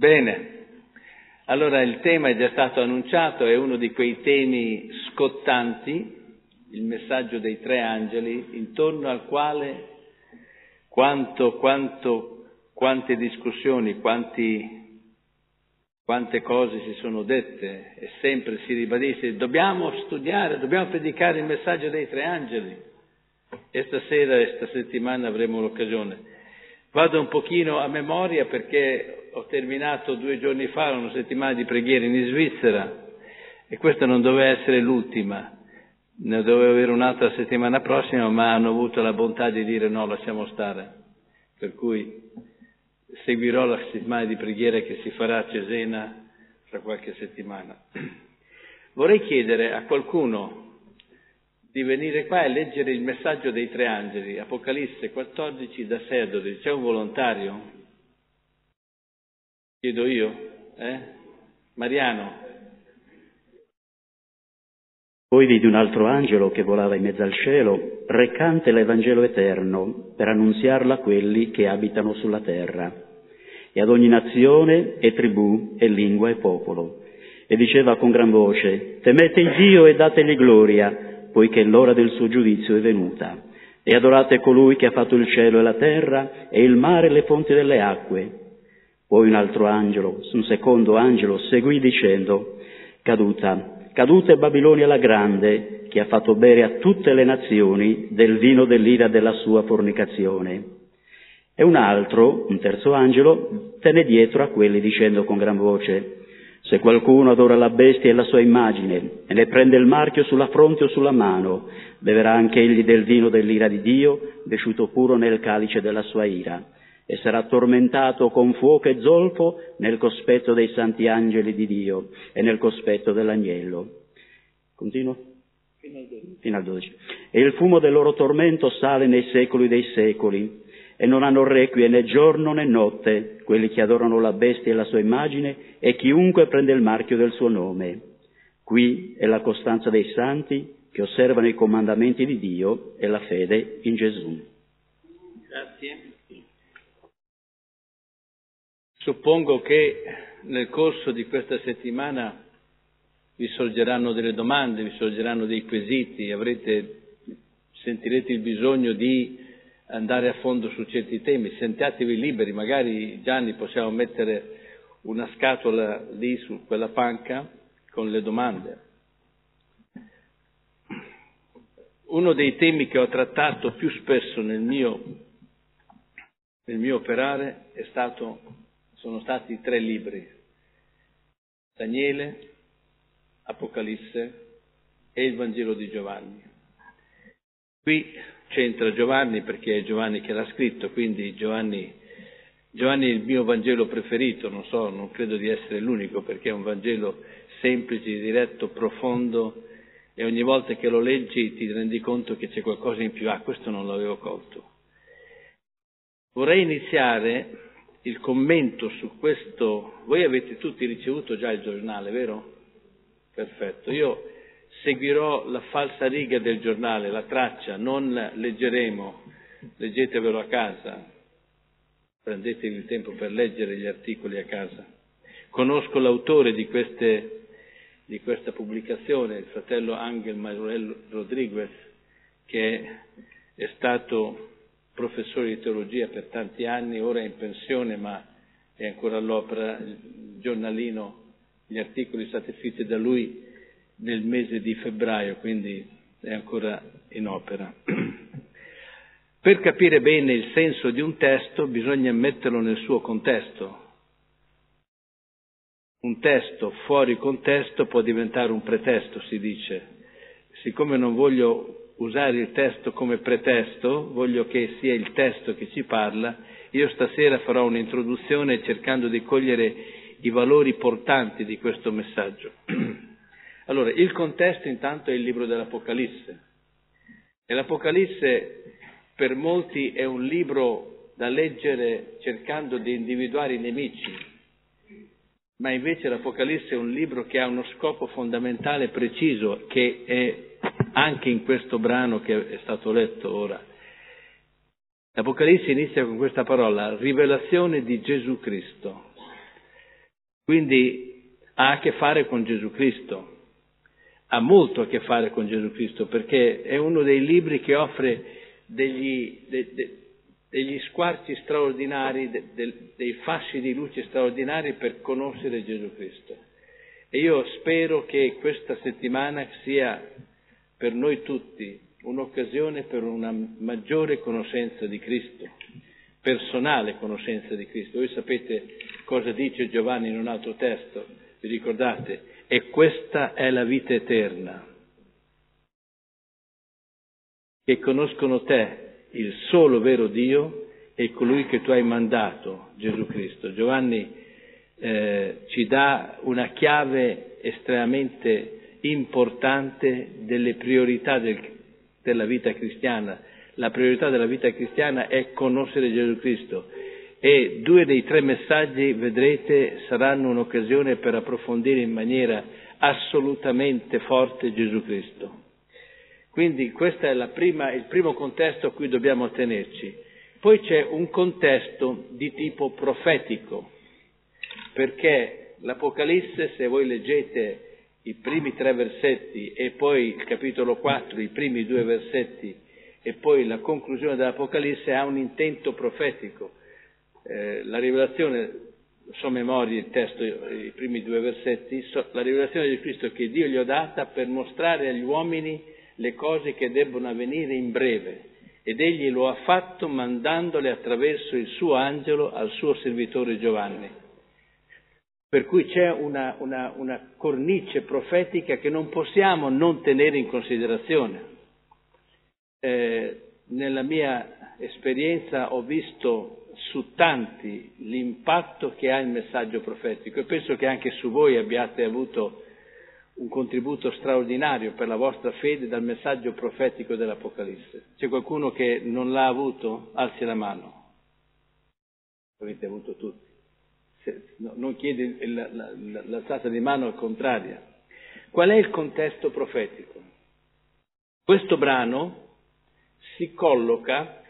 Bene, allora il tema è già stato annunciato, è uno di quei temi scottanti, il messaggio dei tre angeli, intorno al quale quanto, quanto, quante discussioni, quanti, quante cose si sono dette e sempre si ribadisce, dobbiamo studiare, dobbiamo predicare il messaggio dei tre angeli. E stasera e questa settimana avremo l'occasione. Vado un pochino a memoria perché ho terminato due giorni fa una settimana di preghiera in Svizzera e questa non doveva essere l'ultima, ne dovevo avere un'altra settimana prossima, ma hanno avuto la bontà di dire no, lasciamo stare. Per cui seguirò la settimana di preghiera che si farà a Cesena fra qualche settimana. Vorrei chiedere a qualcuno di venire qua e leggere il messaggio dei tre angeli, Apocalisse 14 da 6 a 12. C'è un volontario? Chiedo io? Eh? Mariano? Poi vidi un altro angelo che volava in mezzo al cielo, recante l'Evangelo eterno, per annunziarlo a quelli che abitano sulla terra, e ad ogni nazione e tribù e lingua e popolo. E diceva con gran voce, temete il Dio e dategli gloria, poiché l'ora del suo giudizio è venuta. E adorate colui che ha fatto il cielo e la terra e il mare e le fonti delle acque. Poi un altro angelo, un secondo angelo, seguì dicendo, caduta, caduta è Babilonia la grande, che ha fatto bere a tutte le nazioni del vino dell'ira della sua fornicazione. E un altro, un terzo angelo, tenne dietro a quelli dicendo con gran voce, se qualcuno adora la bestia e la sua immagine e ne prende il marchio sulla fronte o sulla mano, beverà anche egli del vino dell'ira di Dio, besciuto puro nel calice della sua ira, e sarà tormentato con fuoco e zolfo nel cospetto dei santi angeli di Dio e nel cospetto dell'agnello. Continuo? Fino al 12. E il fumo del loro tormento sale nei secoli dei secoli e non hanno requie né giorno né notte quelli che adorano la bestia e la sua immagine e chiunque prende il marchio del suo nome. Qui è la costanza dei santi che osservano i comandamenti di Dio e la fede in Gesù. Grazie. Suppongo che nel corso di questa settimana vi sorgeranno delle domande, vi sorgeranno dei quesiti, avrete, sentirete il bisogno di andare a fondo su certi temi, sentiatevi liberi, magari Gianni possiamo mettere una scatola lì su quella panca con le domande. Uno dei temi che ho trattato più spesso nel mio, nel mio operare stato, sono stati tre libri, Daniele, Apocalisse e il Vangelo di Giovanni. Qui c'entra Giovanni perché è Giovanni che l'ha scritto, quindi Giovanni, Giovanni è il mio Vangelo preferito, non so, non credo di essere l'unico perché è un Vangelo semplice, diretto, profondo e ogni volta che lo leggi ti rendi conto che c'è qualcosa in più, ah questo non l'avevo colto. Vorrei iniziare il commento su questo, voi avete tutti ricevuto già il giornale, vero? Perfetto, io seguirò la falsa riga del giornale, la traccia, non leggeremo, leggetevelo a casa, prendetevi il tempo per leggere gli articoli a casa. Conosco l'autore di, queste, di questa pubblicazione, il fratello Angel Manuel Rodriguez, che è stato professore di teologia per tanti anni, ora è in pensione ma è ancora all'opera, il giornalino, gli articoli stati scritti da lui nel mese di febbraio, quindi è ancora in opera. Per capire bene il senso di un testo bisogna metterlo nel suo contesto. Un testo fuori contesto può diventare un pretesto, si dice. Siccome non voglio usare il testo come pretesto, voglio che sia il testo che ci parla, io stasera farò un'introduzione cercando di cogliere i valori portanti di questo messaggio. Allora, il contesto intanto è il libro dell'Apocalisse. E l'Apocalisse per molti è un libro da leggere cercando di individuare i nemici, ma invece l'Apocalisse è un libro che ha uno scopo fondamentale preciso, che è anche in questo brano che è stato letto ora. L'Apocalisse inizia con questa parola, rivelazione di Gesù Cristo. Quindi ha a che fare con Gesù Cristo, ha molto a che fare con Gesù Cristo, perché è uno dei libri che offre degli, de, de, degli squarci straordinari, de, dei fasci di luce straordinari per conoscere Gesù Cristo. E io spero che questa settimana sia per noi tutti un'occasione per una maggiore conoscenza di Cristo, personale conoscenza di Cristo. Voi sapete cosa dice Giovanni in un altro testo, vi ricordate? E questa è la vita eterna, che conoscono te, il solo vero Dio, e colui che tu hai mandato, Gesù Cristo. Giovanni eh, ci dà una chiave estremamente importante delle priorità del, della vita cristiana. La priorità della vita cristiana è conoscere Gesù Cristo e due dei tre messaggi, vedrete, saranno un'occasione per approfondire in maniera assolutamente forte Gesù Cristo. Quindi questo è prima, il primo contesto a cui dobbiamo tenerci. Poi c'è un contesto di tipo profetico, perché l'Apocalisse, se voi leggete i primi tre versetti e poi il capitolo 4, i primi due versetti e poi la conclusione dell'Apocalisse ha un intento profetico. Eh, la rivelazione, so memoria il testo, i primi due versetti, so, la rivelazione di Cristo che Dio gli ha data per mostrare agli uomini le cose che debbono avvenire in breve ed egli lo ha fatto mandandole attraverso il suo angelo al suo servitore Giovanni. Per cui c'è una, una, una cornice profetica che non possiamo non tenere in considerazione. Eh, nella mia esperienza ho visto su tanti l'impatto che ha il messaggio profetico e penso che anche su voi abbiate avuto un contributo straordinario per la vostra fede dal messaggio profetico dell'Apocalisse. C'è qualcuno che non l'ha avuto? Alzi la mano. L'avete avuto tutti no, non chiede l'alzata di mano al contrario. Qual è il contesto profetico? Questo brano si colloca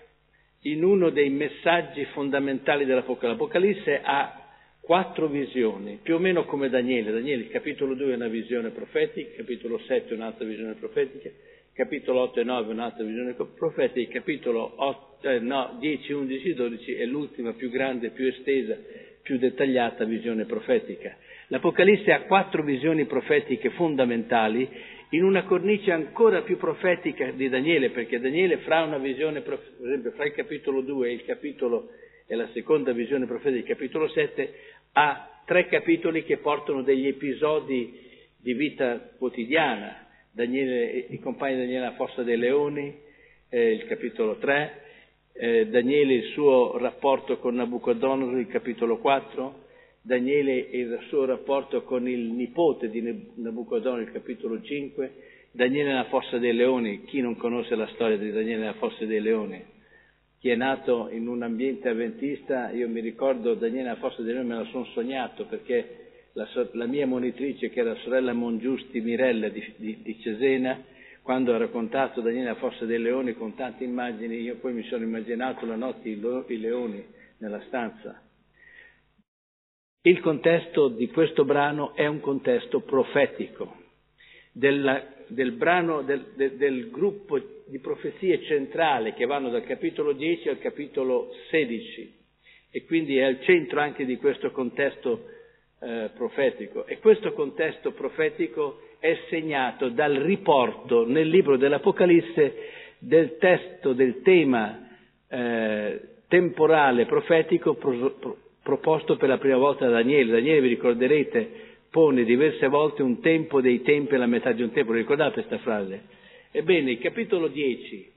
in uno dei messaggi fondamentali dell'Apocalisse. L'Apocalisse ha quattro visioni, più o meno come Daniele. Daniele, capitolo 2 è una visione profetica, capitolo 7 è un'altra visione profetica, capitolo 8 e 9 è un'altra visione profetica, capitolo 8, eh, no, 10, 11 12 è l'ultima più grande, più estesa più dettagliata visione profetica. L'Apocalisse ha quattro visioni profetiche fondamentali in una cornice ancora più profetica di Daniele, perché Daniele fra una visione, per esempio fra il capitolo 2 e il capitolo e la seconda visione profetica del capitolo 7, ha tre capitoli che portano degli episodi di vita quotidiana. Daniele, I compagni di Daniele alla fossa dei leoni, eh, il capitolo 3, eh, Daniele il suo rapporto con Nabucodonosor, il capitolo 4, Daniele il suo rapporto con il nipote di Nabucodonosor, il capitolo 5, Daniele nella fossa dei leoni, chi non conosce la storia di Daniele nella fossa dei leoni? Chi è nato in un ambiente avventista, io mi ricordo Daniele nella fossa dei leoni me la sono sognato perché la, la, mia monitrice, che era sorella Mongiusti Mirella di, di, di Cesena, quando ha raccontato Daniele la fossa dei leoni con tante immagini, io poi mi sono immaginato la notte i, leoni nella stanza. Il contesto di questo brano è un contesto profetico, del, del, brano, del, del, del gruppo di profezie centrale che vanno dal capitolo 10 al capitolo 16 e quindi è al centro anche di questo contesto eh, profetico. E questo contesto profetico è segnato dal riporto nel libro dell'Apocalisse del testo, del tema eh, temporale profetico pro, pro, proposto per la prima volta da Daniele. Daniele, vi ricorderete, pone diverse volte un tempo dei tempi e la metà di un tempo. Ricordate questa frase? Ebbene, il capitolo 10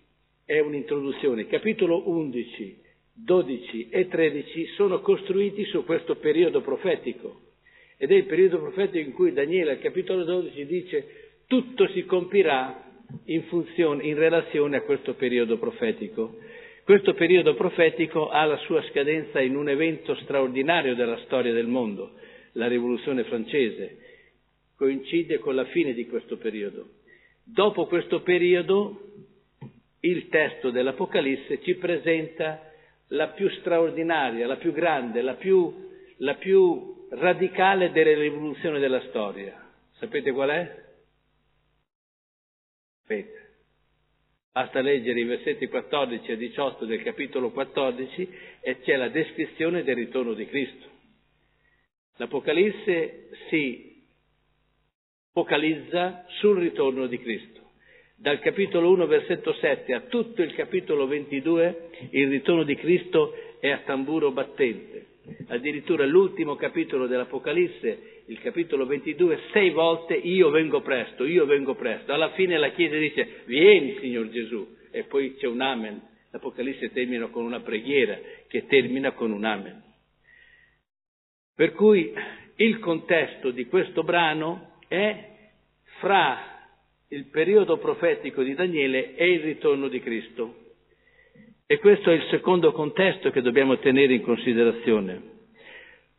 è un'introduzione, il capitolo 11, 12 e 13 sono costruiti su questo periodo profetico. Ed è il periodo profetico in cui Daniele al capitolo 12 dice tutto si compirà in, funzione, in relazione a questo periodo profetico. Questo periodo profetico ha la sua scadenza in un evento straordinario della storia del mondo, la rivoluzione francese, coincide con la fine di questo periodo. Dopo questo periodo il testo dell'Apocalisse ci presenta la più straordinaria, la più grande, la più, la più radicale della rivoluzione della storia. Sapete qual è? Sapete. Basta leggere i versetti 14 e 18 del capitolo 14 e c'è la descrizione del ritorno di Cristo. L'Apocalisse si focalizza sul ritorno di Cristo. Dal capitolo 1, versetto 7 a tutto il capitolo 22 il ritorno di Cristo è a tamburo battente. Addirittura l'ultimo capitolo dell'Apocalisse, il capitolo 22, sei volte io vengo presto, io vengo presto. Alla fine la Chiesa dice vieni Signor Gesù e poi c'è un amen. L'Apocalisse termina con una preghiera che termina con un amen. Per cui il contesto di questo brano è fra il periodo profetico di Daniele e il ritorno di Cristo. E questo è il secondo contesto che dobbiamo tenere in considerazione.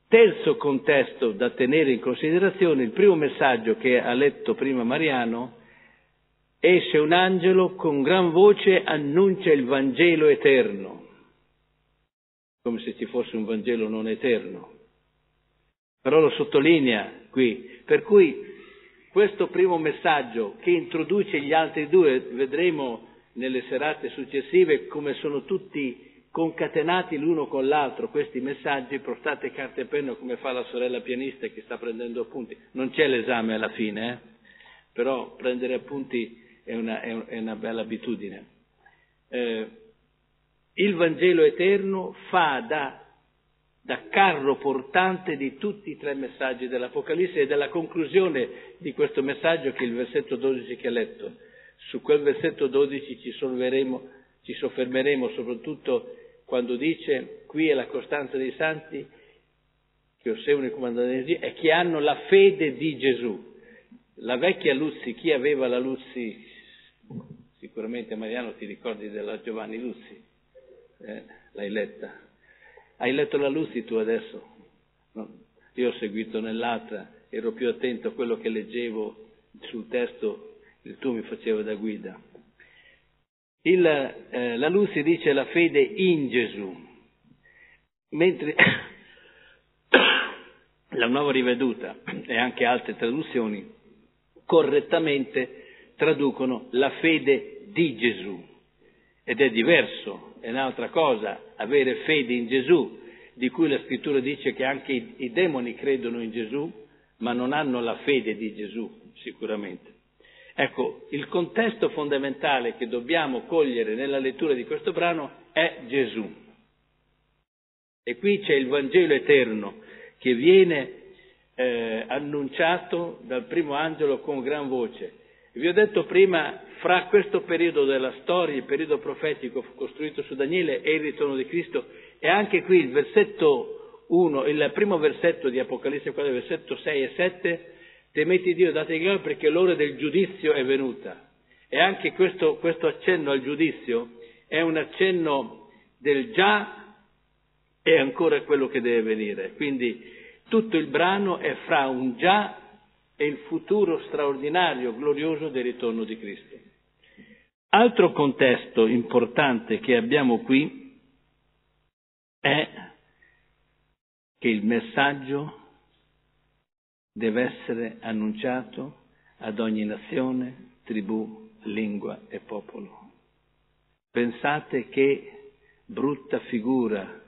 Terzo contesto da tenere in considerazione, il primo messaggio che ha letto prima Mariano, esce un angelo con gran voce annuncia il Vangelo eterno, come se ci fosse un Vangelo non eterno. Però lo sottolinea qui, per cui questo primo messaggio che introduce gli altri due, vedremo nelle serate successive come sono tutti concatenati l'uno con l'altro questi messaggi, portate carta e penna come fa la sorella pianista che sta prendendo appunti. Non c'è l'esame alla fine, eh? però prendere appunti è una, è una bella abitudine. Eh, il Vangelo eterno fa da da carro portante di tutti i tre messaggi dell'Apocalisse e della conclusione di questo messaggio che è il versetto 12 che ha letto. Su quel versetto 12 ci, ci soffermeremo soprattutto quando dice qui è la costanza dei santi che osservano i comandamenti di Dio e che hanno la fede di Gesù. La vecchia Luzzi, chi aveva la Luzzi? Sicuramente Mariano ti ricordi della Giovanni Luzzi, eh, l'hai letta. Hai letto la Lucy tu adesso? No. Io ho seguito nell'altra, ero più attento a quello che leggevo sul testo, tuo mi faceva da guida. Il, eh, la Lucy dice la fede in Gesù, mentre la nuova riveduta e anche altre traduzioni correttamente traducono la fede di Gesù. Ed è diverso, è un'altra cosa avere fede in Gesù, di cui la scrittura dice che anche i, i demoni credono in Gesù, ma non hanno la fede di Gesù, sicuramente. Ecco, il contesto fondamentale che dobbiamo cogliere nella lettura di questo brano è Gesù. E qui c'è il Vangelo eterno che viene eh, annunciato dal primo angelo con gran voce. Vi ho detto prima, fra questo periodo della storia, il periodo profetico costruito su Daniele e il ritorno di Cristo, e anche qui il versetto 1, il primo versetto di Apocalisse 4, versetto 6 e 7, temete Dio, date gloria perché l'ora del giudizio è venuta. E anche questo, questo accenno al giudizio è un accenno del già e ancora quello che deve venire. Quindi tutto il brano è fra un già e il futuro straordinario, glorioso del ritorno di Cristo. Altro contesto importante che abbiamo qui è che il messaggio deve essere annunciato ad ogni nazione, tribù, lingua e popolo. Pensate che brutta figura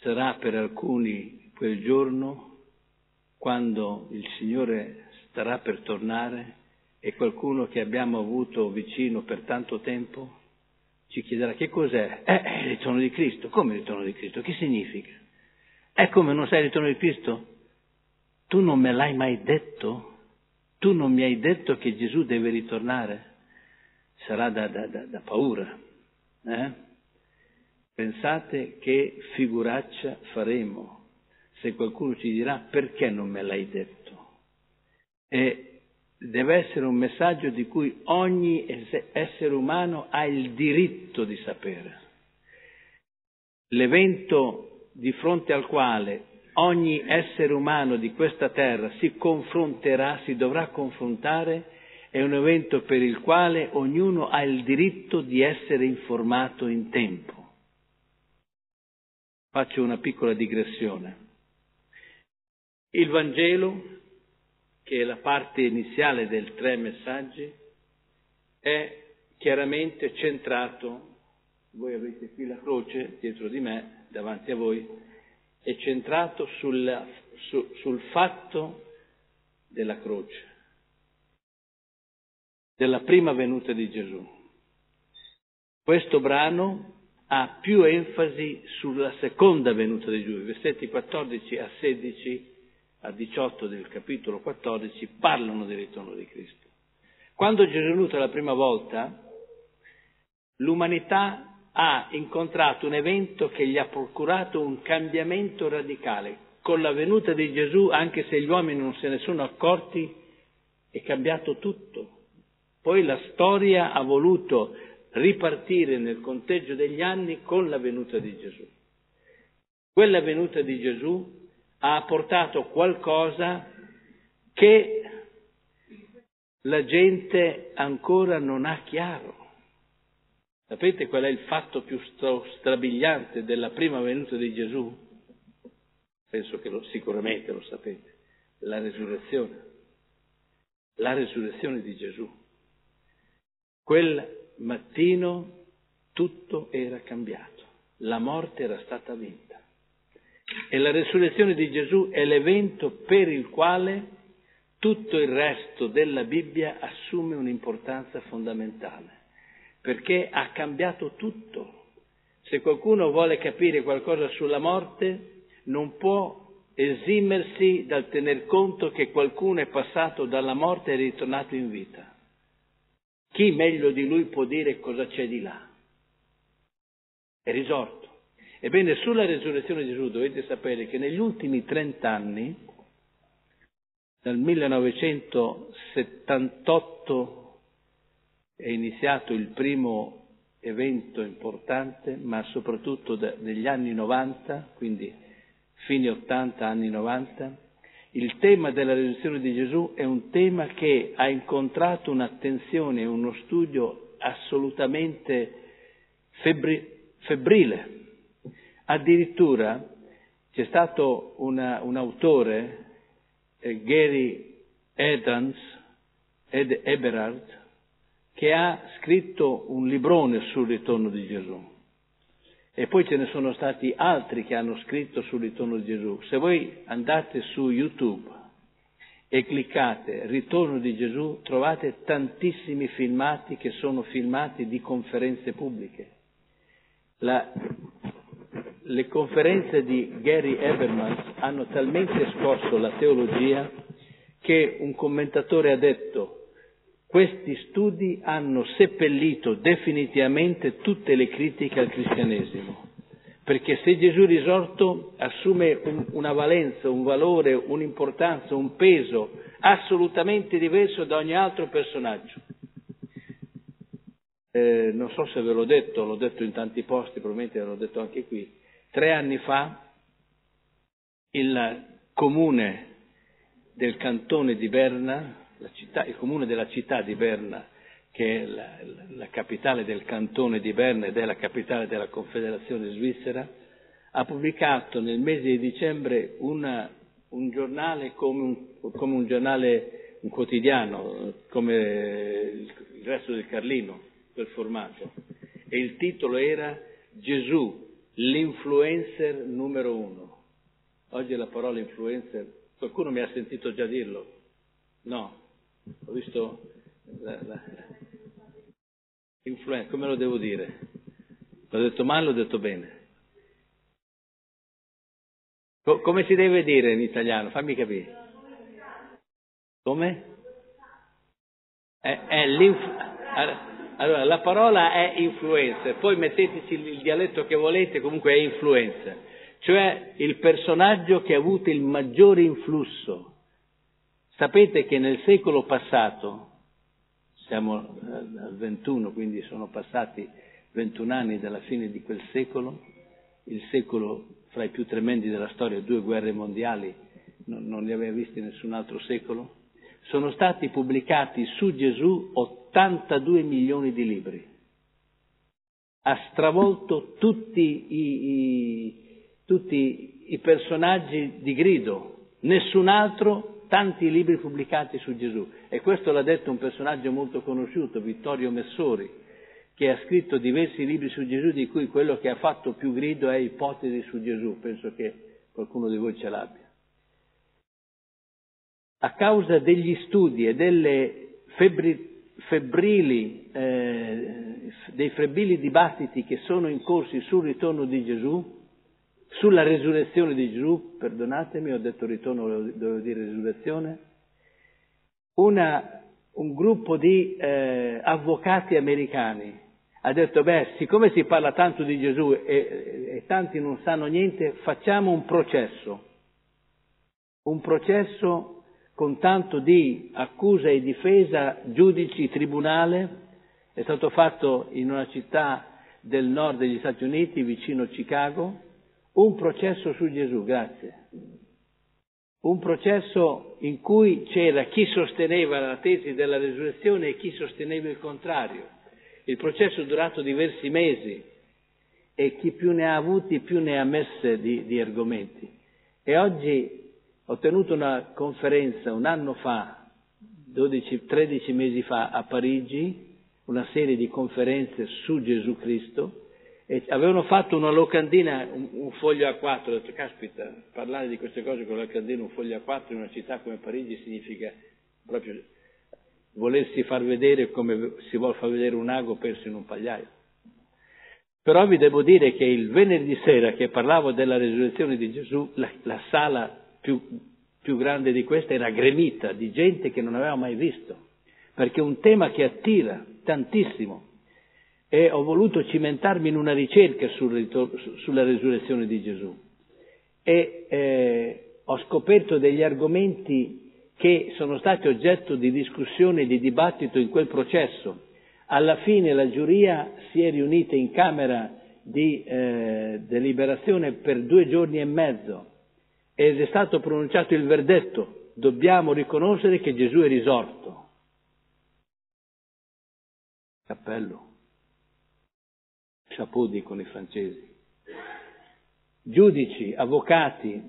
sarà per alcuni quel giorno quando il Signore starà per tornare e qualcuno che abbiamo avuto vicino per tanto tempo ci chiederà che cos'è? Eh, è il ritorno di Cristo. Come il ritorno di Cristo? Che significa? È come non sai il ritorno di Cristo? Tu non me l'hai mai detto? Tu non mi hai detto che Gesù deve ritornare? Sarà da, da, da, da paura. Eh? Pensate che figuraccia faremo se qualcuno ci dirà perché non me l'hai detto. E deve essere un messaggio di cui ogni essere umano ha il diritto di sapere. L'evento di fronte al quale ogni essere umano di questa terra si confronterà, si dovrà confrontare, è un evento per il quale ognuno ha il diritto di essere informato in tempo. Faccio una piccola digressione. Il Vangelo, che è la parte iniziale del tre messaggi, è chiaramente centrato, voi avete qui la croce dietro di me, davanti a voi, è centrato sul, su, sul fatto della croce, della prima venuta di Gesù. Questo brano ha più enfasi sulla seconda venuta di Gesù. I versetti 14 a 16 a 18 del capitolo 14 parlano del ritorno di Cristo. Quando Gesù è venuto la prima volta, l'umanità ha incontrato un evento che gli ha procurato un cambiamento radicale. Con la venuta di Gesù, anche se gli uomini non se ne sono accorti, è cambiato tutto. Poi la storia ha voluto ripartire nel conteggio degli anni con la venuta di Gesù. Quella venuta di Gesù ha portato qualcosa che la gente ancora non ha chiaro. Sapete qual è il fatto più strabiliante della prima venuta di Gesù? Penso che lo, sicuramente lo sapete. La resurrezione. La resurrezione di Gesù. Quel mattino tutto era cambiato. La morte era stata vinta. E la resurrezione di Gesù è l'evento per il quale tutto il resto della Bibbia assume un'importanza fondamentale perché ha cambiato tutto. Se qualcuno vuole capire qualcosa sulla morte, non può esimersi dal tener conto che qualcuno è passato dalla morte e è ritornato in vita. Chi meglio di lui può dire cosa c'è di là? È risorto. Ebbene, sulla resurrezione di Gesù dovete sapere che negli ultimi trent'anni, dal 1978 è iniziato il primo evento importante, ma soprattutto negli anni 90, quindi fine 80, anni 90, il tema della resurrezione di Gesù è un tema che ha incontrato un'attenzione uno studio assolutamente febbri, febbrile. Addirittura c'è stato una, un autore, eh, Gary Edans, Ed Eberhard, che ha scritto un librone sul ritorno di Gesù. E poi ce ne sono stati altri che hanno scritto sul ritorno di Gesù. Se voi andate su YouTube e cliccate Ritorno di Gesù, trovate tantissimi filmati che sono filmati di conferenze pubbliche. La, le conferenze di Gary Ebermans hanno talmente scosso la teologia che un commentatore ha detto questi studi hanno seppellito definitivamente tutte le critiche al cristianesimo, perché se Gesù risorto assume un, una valenza, un valore, un'importanza, un peso assolutamente diverso da ogni altro personaggio. Eh, non so se ve l'ho detto, l'ho detto in tanti posti, probabilmente l'ho detto anche qui. Tre anni fa il comune del cantone di Berna città, il comune della città di Berna, che è la, la, capitale del cantone di Berna ed è la capitale della Confederazione Svizzera, ha pubblicato nel mese di dicembre una, un giornale come un, come un, giornale, un quotidiano, come il resto del Carlino, quel formato. E il titolo era Gesù, l'influencer numero uno. Oggi la parola influencer, qualcuno mi ha sentito già dirlo? No, ho visto la, la influenza, come lo devo dire? L'ho detto male l'ho detto bene? Co- come si deve dire in italiano? Fammi capire. Come? È, è allora, la parola è influenza, poi metteteci il dialetto che volete, comunque è influenza, cioè il personaggio che ha avuto il maggiore influsso Sapete che nel secolo passato, siamo al 21, quindi sono passati 21 anni dalla fine di quel secolo, il secolo fra i più tremendi della storia, due guerre mondiali, non, non li aveva visti nessun altro secolo, sono stati pubblicati su Gesù 82 milioni di libri. Ha stravolto tutti i, i, tutti i personaggi di grido, nessun altro, tanti libri pubblicati su Gesù. E questo l'ha detto un personaggio molto conosciuto, Vittorio Messori, che ha scritto diversi libri su Gesù, di cui quello che ha fatto più grido è Ipotesi su Gesù, penso che qualcuno di voi ce l'abbia. A causa degli studi e febbri, febbrili, eh, dei febbrili dibattiti che sono in corso sul ritorno di Gesù, sulla resurrezione di Gesù, perdonatemi, ho detto ritorno, dovevo dire resurrezione, una, un gruppo di eh, avvocati americani ha detto, beh, siccome si parla tanto di Gesù e, e, e tanti non sanno niente, facciamo un processo, un processo con tanto di accusa e difesa, giudici, tribunale, è stato fatto in una città del nord degli Stati Uniti, vicino Chicago, un processo su Gesù, grazie. Un processo in cui c'era chi sosteneva la tesi della resurrezione e chi sosteneva il contrario. Il processo è durato diversi mesi e chi più ne ha avuti più ne ha messe di, di argomenti. E oggi ho tenuto una conferenza un anno fa, 12-13 mesi fa a Parigi, una serie di conferenze su Gesù Cristo, e avevano fatto una locandina, un, un foglio A4, ho detto, caspita, parlare di queste cose con la locandina, un foglio A4 in una città come Parigi significa proprio volersi far vedere come si vuole far vedere un ago perso in un pagliaio. Però vi devo dire che il venerdì sera che parlavo della risurrezione di Gesù, la, la sala più, più grande di questa era gremita di gente che non aveva mai visto, perché è un tema che attira tantissimo e ho voluto cimentarmi in una ricerca sul sulla risurrezione di Gesù e eh, ho scoperto degli argomenti che sono stati oggetto di discussione e di dibattito in quel processo. Alla fine la giuria si è riunita in camera di eh, deliberazione per due giorni e mezzo ed è stato pronunciato il verdetto, dobbiamo riconoscere che Gesù è risorto. Cappello chapeau dicono i francesi. Giudici, avvocati,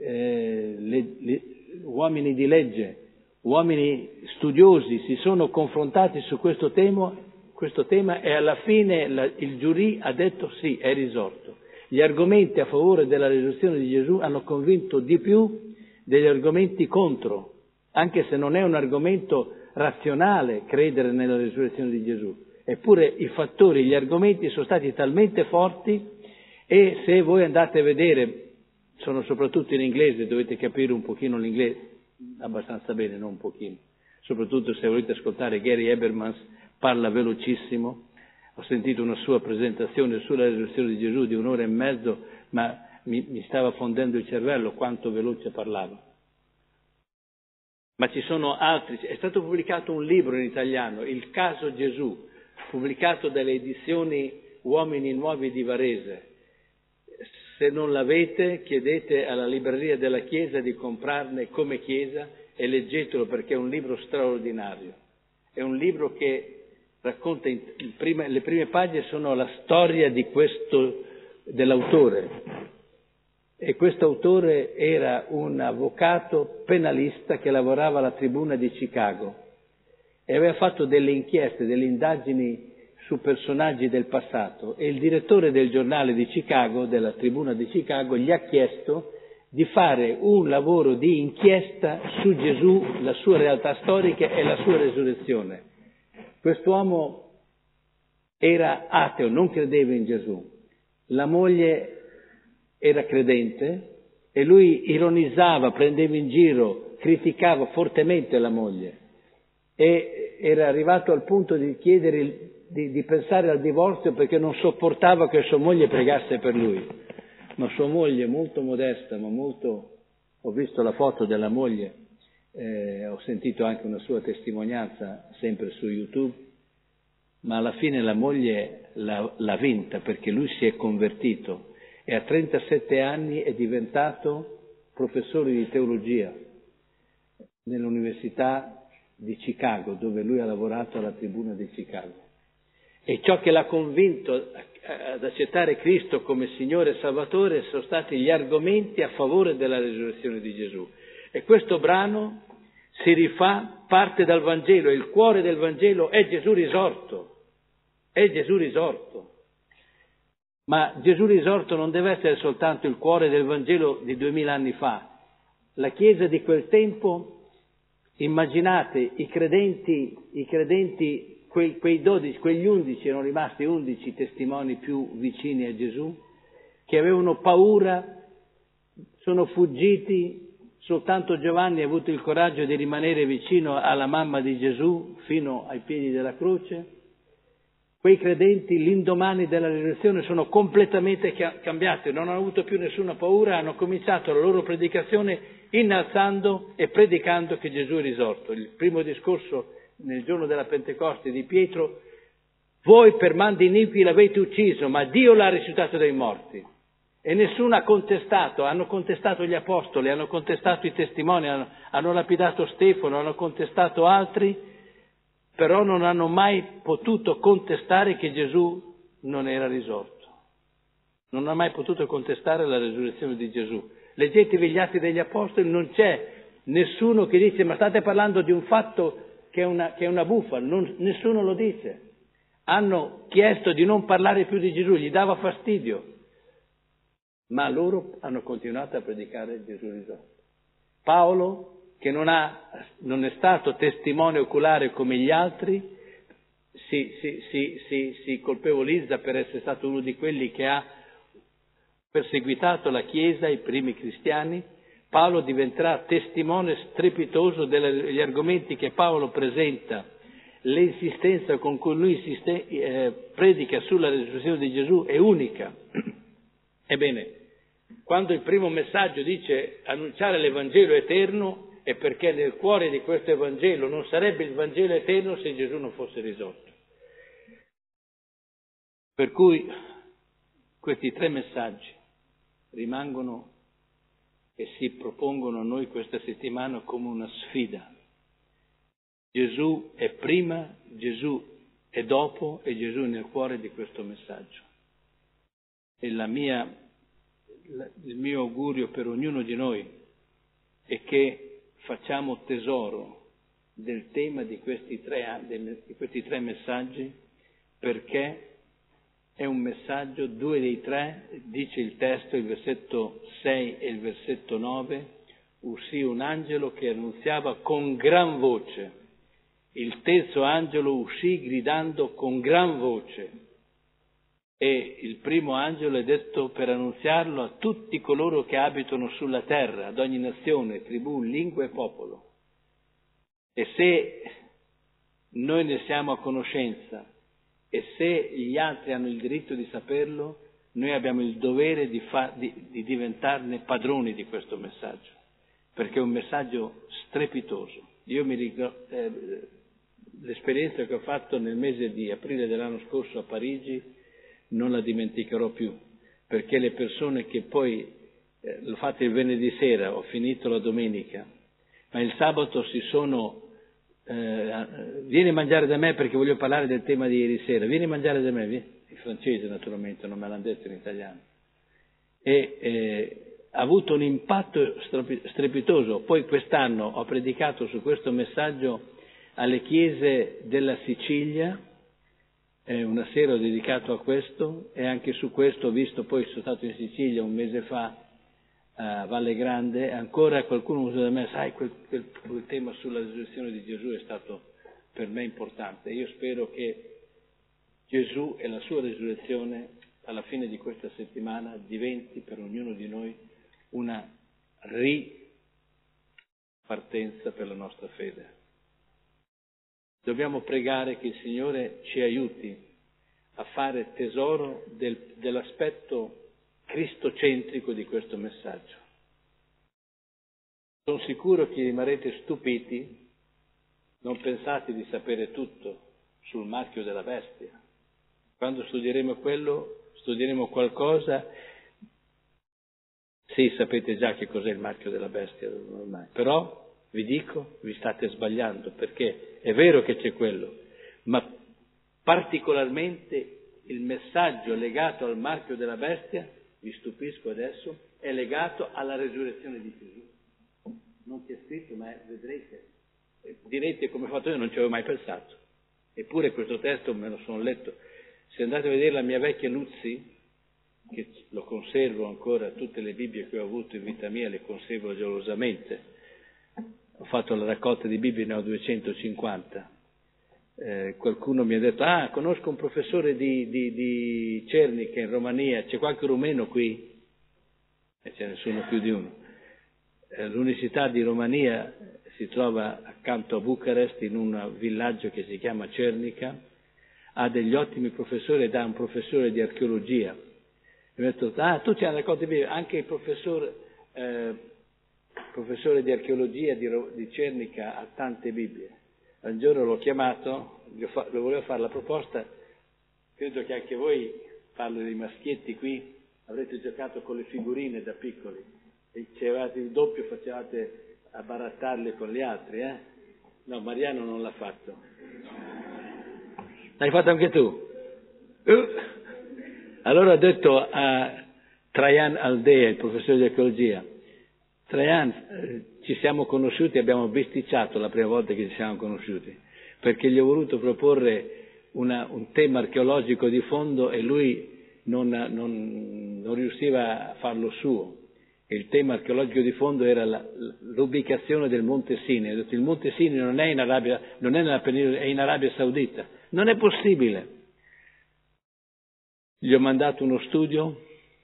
eh, le, le, uomini di legge, uomini studiosi si sono confrontati su questo tema, questo tema e alla fine la, il giurì ha detto sì, è risorto. Gli argomenti a favore della risurrezione di Gesù hanno convinto di più degli argomenti contro, anche se non è un argomento razionale credere nella risurrezione di Gesù. Eppure i fattori, gli argomenti sono stati talmente forti e se voi andate a vedere, sono soprattutto in inglese, dovete capire un pochino l'inglese, abbastanza bene, non un pochino, soprattutto se volete ascoltare Gary Ebermans, parla velocissimo, ho sentito una sua presentazione sulla risurrezione di Gesù di un'ora e mezzo, ma mi, mi stava fondendo il cervello quanto veloce parlava. Ma ci sono altri, è stato pubblicato un libro in italiano, Il caso Gesù, pubblicato dalle edizioni Uomini Nuovi di Varese. Se non l'avete, chiedete alla libreria della Chiesa di comprarne come Chiesa e leggetelo perché è un libro straordinario. È un libro che racconta, prima, le prime pagine sono la storia questo, dell'autore. E questo autore era un avvocato penalista che lavorava alla tribuna di Chicago e aveva fatto delle inchieste, delle indagini su personaggi del passato e il direttore del giornale di Chicago, della tribuna di Chicago, gli ha chiesto di fare un lavoro di inchiesta su Gesù, la sua realtà storica e la sua resurrezione. Quest'uomo era ateo, non credeva in Gesù. La moglie era credente e lui ironizzava, prendeva in giro, criticava fortemente la moglie e era arrivato al punto di chiedere di, di, pensare al divorzio perché non sopportava che sua moglie pregasse per lui. Ma sua moglie, molto modesta, ma molto. Ho visto la foto della moglie, eh, ho sentito anche una sua testimonianza sempre su YouTube, ma alla fine la moglie l'ha, l'ha vinta perché lui si è convertito e a 37 anni è diventato professore di teologia nell'università di Chicago, dove lui ha lavorato alla tribuna di Chicago. E ciò che l'ha convinto ad accettare Cristo come Signore e Salvatore sono stati gli argomenti a favore della risurrezione di Gesù. E questo brano si rifà, parte dal Vangelo, il cuore del Vangelo è Gesù risorto. È Gesù risorto. Ma Gesù risorto non deve essere soltanto il cuore del Vangelo di duemila anni fa. La Chiesa di quel tempo, immaginate, i credenti, i credenti quei, quei 12, quegli undici, erano rimasti undici testimoni più vicini a Gesù, che avevano paura, sono fuggiti, soltanto Giovanni ha avuto il coraggio di rimanere vicino alla mamma di Gesù fino ai piedi della croce. Quei credenti l'indomani della risurrezione sono completamente cambiati, non hanno avuto più nessuna paura, hanno cominciato la loro predicazione innalzando e predicando che Gesù è risorto. Il primo discorso nel giorno della Pentecoste di Pietro, voi per mandi iniqui l'avete ucciso, ma Dio l'ha risuscitato dai morti. E nessuno ha contestato, hanno contestato gli apostoli, hanno contestato i testimoni, hanno, hanno lapidato Stefano, hanno contestato altri, però non hanno mai potuto contestare che Gesù non era risorto. Non ha mai potuto contestare la risurrezione di Gesù. Leggetevi gli atti degli apostoli, non c'è nessuno che dice ma state parlando di un fatto che è una, che è una bufala, non, nessuno lo dice. Hanno chiesto di non parlare più di Gesù, gli dava fastidio ma loro hanno continuato a predicare Gesù risorto. Paolo, che non, ha, non, è stato testimone oculare come gli altri, si, si, si, si, colpevolizza per essere stato uno di quelli che ha perseguitato la Chiesa, i primi cristiani. Paolo diventerà testimone strepitoso degli argomenti che Paolo presenta, l'insistenza con cui lui insiste, eh, predica sulla risurrezione di Gesù è unica. Ebbene, quando il primo messaggio dice annunciare l'Evangelo eterno è perché nel cuore di questo Evangelo non sarebbe il Vangelo eterno se Gesù non fosse risorto. Per cui questi tre messaggi rimangono e si propongono a noi questa settimana come una sfida. Gesù è prima, Gesù è dopo e Gesù è nel cuore di questo messaggio. E mia il mio augurio per ognuno di noi è che facciamo tesoro del tema di questi tre, di questi tre messaggi perché è un messaggio, due dei tre, dice il testo, il versetto 6 e il versetto 9, uscì un angelo che annunziava con gran voce. Il terzo angelo uscì gridando con gran voce e il primo angelo è detto per annunziarlo a tutti coloro che abitano sulla terra, ad ogni nazione, tribù, lingua e popolo. E se noi ne siamo a conoscenza e se gli altri hanno il diritto di saperlo, noi abbiamo il dovere di, fa, di, di diventarne padroni di questo messaggio, perché è un messaggio strepitoso. Io mi ricordo eh, l'esperienza che ho fatto nel mese di aprile dell'anno scorso a Parigi, non la dimenticherò più, perché le persone che poi eh, l'ho fatto il venerdì sera, ho finito la domenica, ma il sabato si sono eh, vieni a mangiare da me perché voglio parlare del tema di ieri sera, vieni a mangiare da me, vieni. in francese naturalmente, non me l'hanno detto in italiano. E eh, ha avuto un impatto strepitoso. Poi quest'anno ho predicato su questo messaggio alle chiese della Sicilia, è una sera dedicato a questo e anche su questo ho visto, poi sono stato in Sicilia un mese fa a Valle Grande, ancora qualcuno usa da me, sai, quel, quel, quel tema sulla risurrezione di Gesù è stato per me importante. Io spero che Gesù e la sua risurrezione alla fine di questa settimana diventi per ognuno di noi una ripartenza per la nostra fede. Dobbiamo pregare che il Signore ci aiuti a fare tesoro del, dell'aspetto cristocentrico di questo messaggio. Sono sicuro che rimarrete stupiti, non pensate di sapere tutto sul marchio della bestia. Quando studieremo quello, studieremo qualcosa, sì, sapete già che cos'è il marchio della bestia ormai, però vi dico, vi state sbagliando, perché è vero che c'è quello, ma particolarmente il messaggio legato al marchio della bestia, vi stupisco adesso, è legato alla resurrezione di Gesù. non c'è scritto, ma vedrete. Direte come ho fatto io, non ci avevo mai pensato. Eppure questo testo me lo sono letto. Se andate a vedere la mia vecchia Luzzi, che lo conservo ancora, tutte le Bibbie che ho avuto in vita mia le conservo gelosamente. Ho fatto la raccolta di Bibbie, ne ho 250. Eh, qualcuno mi ha detto, ah, conosco un professore di, di, di Cernica in Romania, c'è qualche rumeno qui? E ce ne sono più di uno. Eh, L'Università di Romania si trova accanto a Bucarest in un villaggio che si chiama Cernica, ha degli ottimi professori ed ha un professore di archeologia. E mi ha detto, ah, tu c'hai raccolto Bibbie, anche il professore, eh, professore di archeologia di, di, Cernica ha tante Bibbie. Un giorno l'ho chiamato, gli, volevo fare la proposta, credo che anche voi, parlo dei maschietti qui, avrete giocato con le figurine da piccoli e c'eravate il doppio, facevate a barattarle con gli altri, eh? No, Mariano non l'ha fatto. L'hai fatto anche tu? Uh. Allora ho detto a Trajan Aldea, il professore di archeologia, Trajan, eh, ci siamo conosciuti, abbiamo bisticciato la prima volta che ci siamo conosciuti, perché gli ho voluto proporre una, un tema archeologico di fondo e lui non, non, non riusciva a farlo suo. Il tema archeologico di fondo era la, l'ubicazione del Monte detto, il Monte Sinai non è in Arabia, non è nella penisola, è in Arabia Saudita. Non è possibile. Gli ho mandato uno studio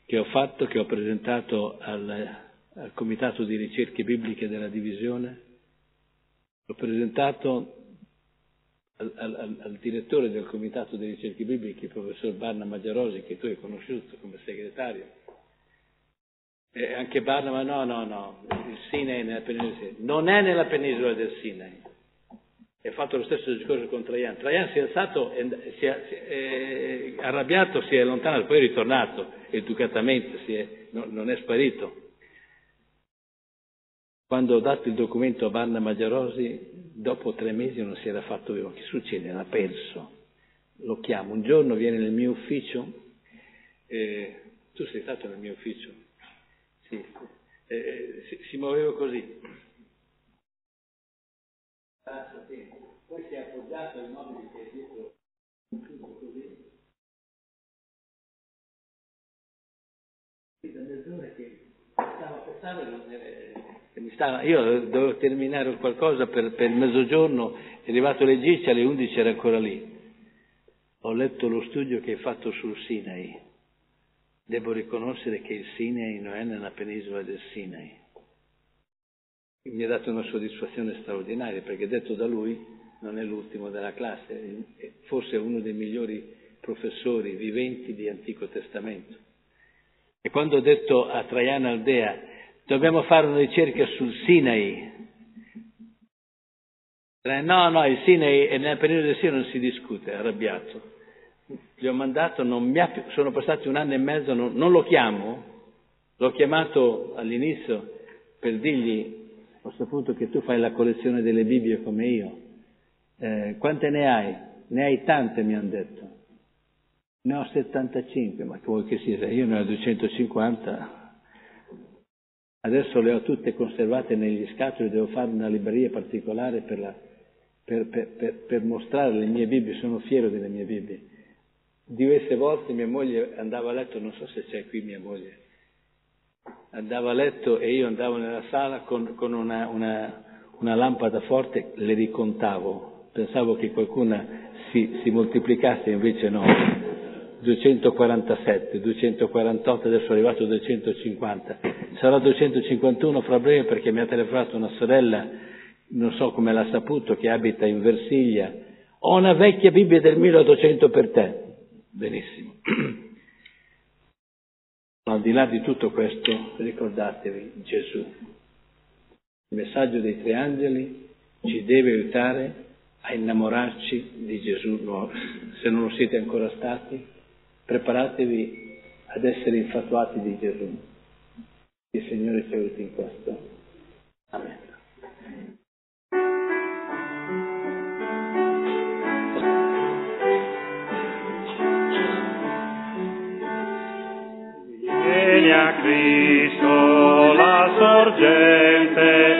che ho fatto, che ho presentato al, al Comitato di Ricerche Bibliche della Divisione. L'ho presentato al, al, al, direttore del Comitato di Ricerche Bibliche, il professor Barna Maggiarosi, che tu hai conosciuto come segretario. E anche Barna, no, no, no, il Sinai è nella penisola. Non è nella penisola del Sinai. E fatto lo stesso discorso con Trajan. Trajan si è alzato, si è, si è arrabbiato, si è allontanato, poi è ritornato educatamente, è, no, non è sparito. Quando ho dato il documento a Barna Maggiarosi, dopo tre mesi non si era fatto vivo. Che succede? L'ha perso. Lo chiamo. Un giorno viene nel mio ufficio. Eh, tu sei stato nel mio ufficio? Sì. Eh, si, si, muoveva così. Poi si è appoggiato ai mobili che è dietro. Da mezz'ora che stava pensare non era Stava, io dovevo terminare qualcosa per, per, mezzogiorno, è arrivato alle 10, alle 11 era ancora lì. Ho letto lo studio che hai fatto sul Sinai. Devo riconoscere che il Sinai non è nella penisola del Sinai. Mi ha dato una soddisfazione straordinaria perché detto da lui non è l'ultimo della classe, è forse uno dei migliori professori viventi di Antico Testamento. E quando ho detto a Traiana Aldea dobbiamo fare una ricerca sul Sinai. No, no, il Sinai e nel periodo del Sinai non si discute, arrabbiato. Gli ho mandato, più, sono passati un anno e mezzo, non, non lo chiamo, l'ho chiamato all'inizio per dirgli, ho saputo che tu fai la collezione delle Bibbie come io, eh, quante ne hai? Ne hai tante, mi hanno detto. Ne ho 75, ma che vuoi che sia? Io ne ho 250, Adesso le ho tutte conservate negli scatoli, devo fare una libreria particolare per, la, per, per, per, mostrare le mie Bibbie, sono fiero delle mie Bibbie. Diverse volte mia moglie andava a letto, non so se c'è qui mia moglie, andava a letto e io andavo nella sala con, con una, una, una, lampada forte, le ricontavo, pensavo che qualcuna si, si moltiplicasse, invece no. 247, 248, adesso è arrivato a 250. Sarà 251 fra breve perché mi ha telefonato una sorella, non so come l'ha saputo, che abita in Versiglia. Ho una vecchia Bibbia del 1800 per te. Benissimo. Ma al di là di tutto questo, ricordatevi Gesù. Il messaggio dei tre angeli ci deve aiutare a innamorarci di Gesù, se non lo siete ancora stati, preparatevi ad essere infatuati di Gesù. Il Signore ci aiuti in questo. Amen. Vieni a Cristo la sorgente